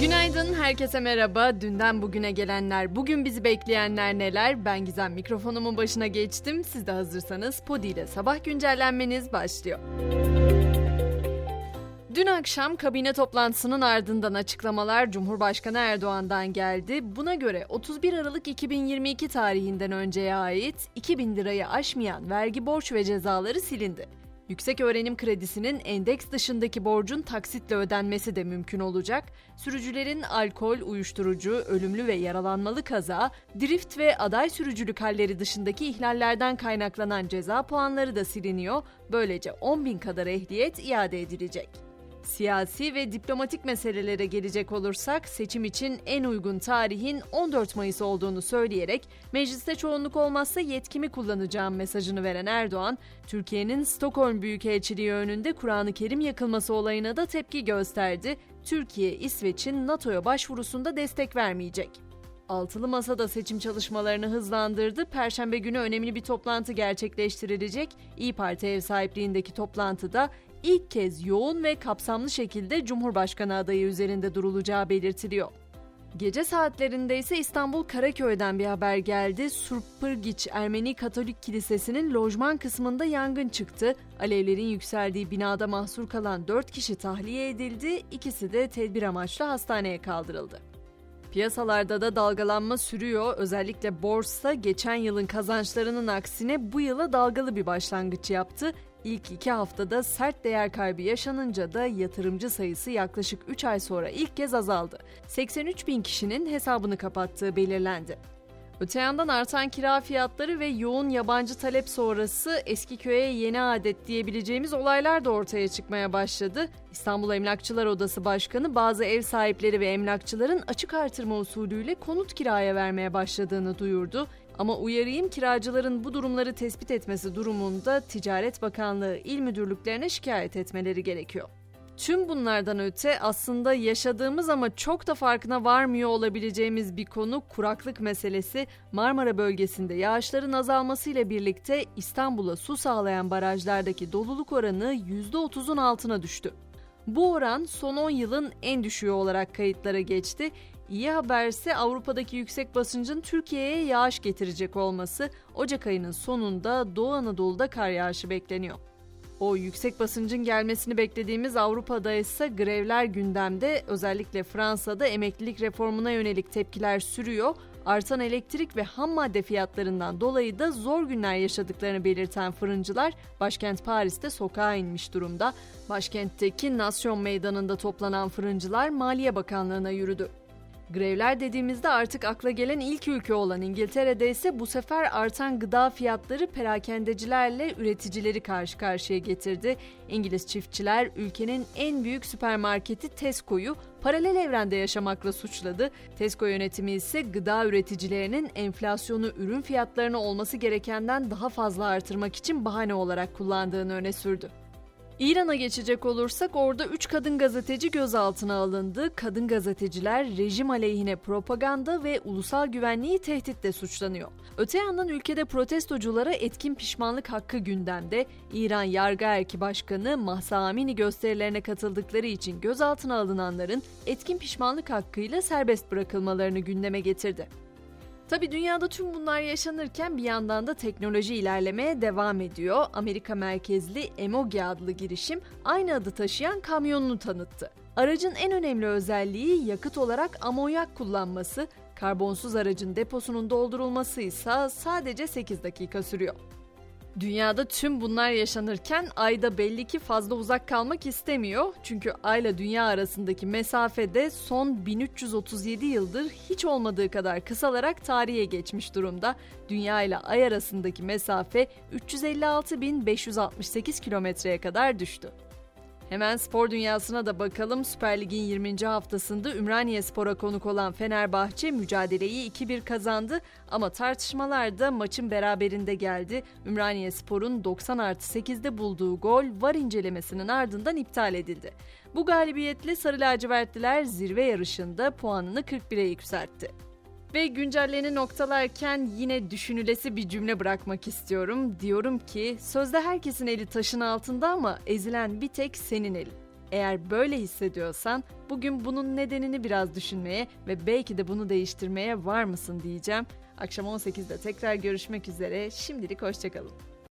Günaydın, herkese merhaba. Dünden bugüne gelenler, bugün bizi bekleyenler neler? Ben Gizem mikrofonumun başına geçtim. Siz de hazırsanız Podi ile sabah güncellenmeniz başlıyor. Dün akşam kabine toplantısının ardından açıklamalar Cumhurbaşkanı Erdoğan'dan geldi. Buna göre 31 Aralık 2022 tarihinden önceye ait 2000 lirayı aşmayan vergi borç ve cezaları silindi. Yüksek öğrenim kredisinin endeks dışındaki borcun taksitle ödenmesi de mümkün olacak. Sürücülerin alkol, uyuşturucu, ölümlü ve yaralanmalı kaza, drift ve aday sürücülük halleri dışındaki ihlallerden kaynaklanan ceza puanları da siliniyor. Böylece 10 bin kadar ehliyet iade edilecek. Siyasi ve diplomatik meselelere gelecek olursak seçim için en uygun tarihin 14 Mayıs olduğunu söyleyerek mecliste çoğunluk olmazsa yetkimi kullanacağım mesajını veren Erdoğan, Türkiye'nin Stockholm Büyükelçiliği önünde Kur'an-ı Kerim yakılması olayına da tepki gösterdi. Türkiye, İsveç'in NATO'ya başvurusunda destek vermeyecek. Altılı Masa'da seçim çalışmalarını hızlandırdı. Perşembe günü önemli bir toplantı gerçekleştirilecek. İyi Parti ev sahipliğindeki toplantıda ilk kez yoğun ve kapsamlı şekilde Cumhurbaşkanı adayı üzerinde durulacağı belirtiliyor. Gece saatlerinde ise İstanbul Karaköy'den bir haber geldi. Surpırgiç Ermeni Katolik Kilisesi'nin lojman kısmında yangın çıktı. Alevlerin yükseldiği binada mahsur kalan 4 kişi tahliye edildi, ikisi de tedbir amaçlı hastaneye kaldırıldı. Piyasalarda da dalgalanma sürüyor. Özellikle borsa geçen yılın kazançlarının aksine bu yıla dalgalı bir başlangıç yaptı. İlk iki haftada sert değer kaybı yaşanınca da yatırımcı sayısı yaklaşık 3 ay sonra ilk kez azaldı. 83 bin kişinin hesabını kapattığı belirlendi. Öte yandan artan kira fiyatları ve yoğun yabancı talep sonrası eski köye yeni adet diyebileceğimiz olaylar da ortaya çıkmaya başladı. İstanbul Emlakçılar Odası Başkanı bazı ev sahipleri ve emlakçıların açık artırma usulüyle konut kiraya vermeye başladığını duyurdu. Ama uyarayım kiracıların bu durumları tespit etmesi durumunda Ticaret Bakanlığı il müdürlüklerine şikayet etmeleri gerekiyor. Tüm bunlardan öte aslında yaşadığımız ama çok da farkına varmıyor olabileceğimiz bir konu kuraklık meselesi. Marmara bölgesinde yağışların azalmasıyla birlikte İstanbul'a su sağlayan barajlardaki doluluk oranı %30'un altına düştü. Bu oran son 10 yılın en düşüğü olarak kayıtlara geçti. İyi haberse Avrupa'daki yüksek basıncın Türkiye'ye yağış getirecek olması. Ocak ayının sonunda Doğu Anadolu'da kar yağışı bekleniyor. O yüksek basıncın gelmesini beklediğimiz Avrupa'da ise grevler gündemde. Özellikle Fransa'da emeklilik reformuna yönelik tepkiler sürüyor. Artan elektrik ve ham madde fiyatlarından dolayı da zor günler yaşadıklarını belirten fırıncılar başkent Paris'te sokağa inmiş durumda. Başkentteki Nasyon Meydanı'nda toplanan fırıncılar Maliye Bakanlığı'na yürüdü. Grevler dediğimizde artık akla gelen ilk ülke olan İngiltere'de ise bu sefer artan gıda fiyatları perakendecilerle üreticileri karşı karşıya getirdi. İngiliz çiftçiler ülkenin en büyük süpermarketi Tesco'yu paralel evrende yaşamakla suçladı. Tesco yönetimi ise gıda üreticilerinin enflasyonu ürün fiyatlarını olması gerekenden daha fazla artırmak için bahane olarak kullandığını öne sürdü. İran'a geçecek olursak orada 3 kadın gazeteci gözaltına alındı. Kadın gazeteciler rejim aleyhine propaganda ve ulusal güvenliği tehditle suçlanıyor. Öte yandan ülkede protestoculara etkin pişmanlık hakkı gündemde. İran Yargı Erki Başkanı Mahsa Amini gösterilerine katıldıkları için gözaltına alınanların etkin pişmanlık hakkıyla serbest bırakılmalarını gündeme getirdi. Tabi dünyada tüm bunlar yaşanırken bir yandan da teknoloji ilerlemeye devam ediyor. Amerika merkezli Emogi adlı girişim aynı adı taşıyan kamyonunu tanıttı. Aracın en önemli özelliği yakıt olarak amonyak kullanması, karbonsuz aracın deposunun doldurulması ise sadece 8 dakika sürüyor. Dünyada tüm bunlar yaşanırken Ay'da belli ki fazla uzak kalmak istemiyor. Çünkü Ay'la Dünya arasındaki mesafede son 1337 yıldır hiç olmadığı kadar kısalarak tarihe geçmiş durumda. Dünya ile Ay arasındaki mesafe 356.568 kilometreye kadar düştü. Hemen spor dünyasına da bakalım. Süper Lig'in 20. haftasında Ümraniye Spor'a konuk olan Fenerbahçe mücadeleyi 2-1 kazandı ama tartışmalar da maçın beraberinde geldi. Ümraniye Spor'un 90 artı 8'de bulduğu gol var incelemesinin ardından iptal edildi. Bu galibiyetle Sarı Lacivertliler zirve yarışında puanını 41'e yükseltti. Ve güncelleni noktalarken yine düşünülesi bir cümle bırakmak istiyorum. Diyorum ki sözde herkesin eli taşın altında ama ezilen bir tek senin elin. Eğer böyle hissediyorsan bugün bunun nedenini biraz düşünmeye ve belki de bunu değiştirmeye var mısın diyeceğim. Akşam 18'de tekrar görüşmek üzere. Şimdilik hoşçakalın.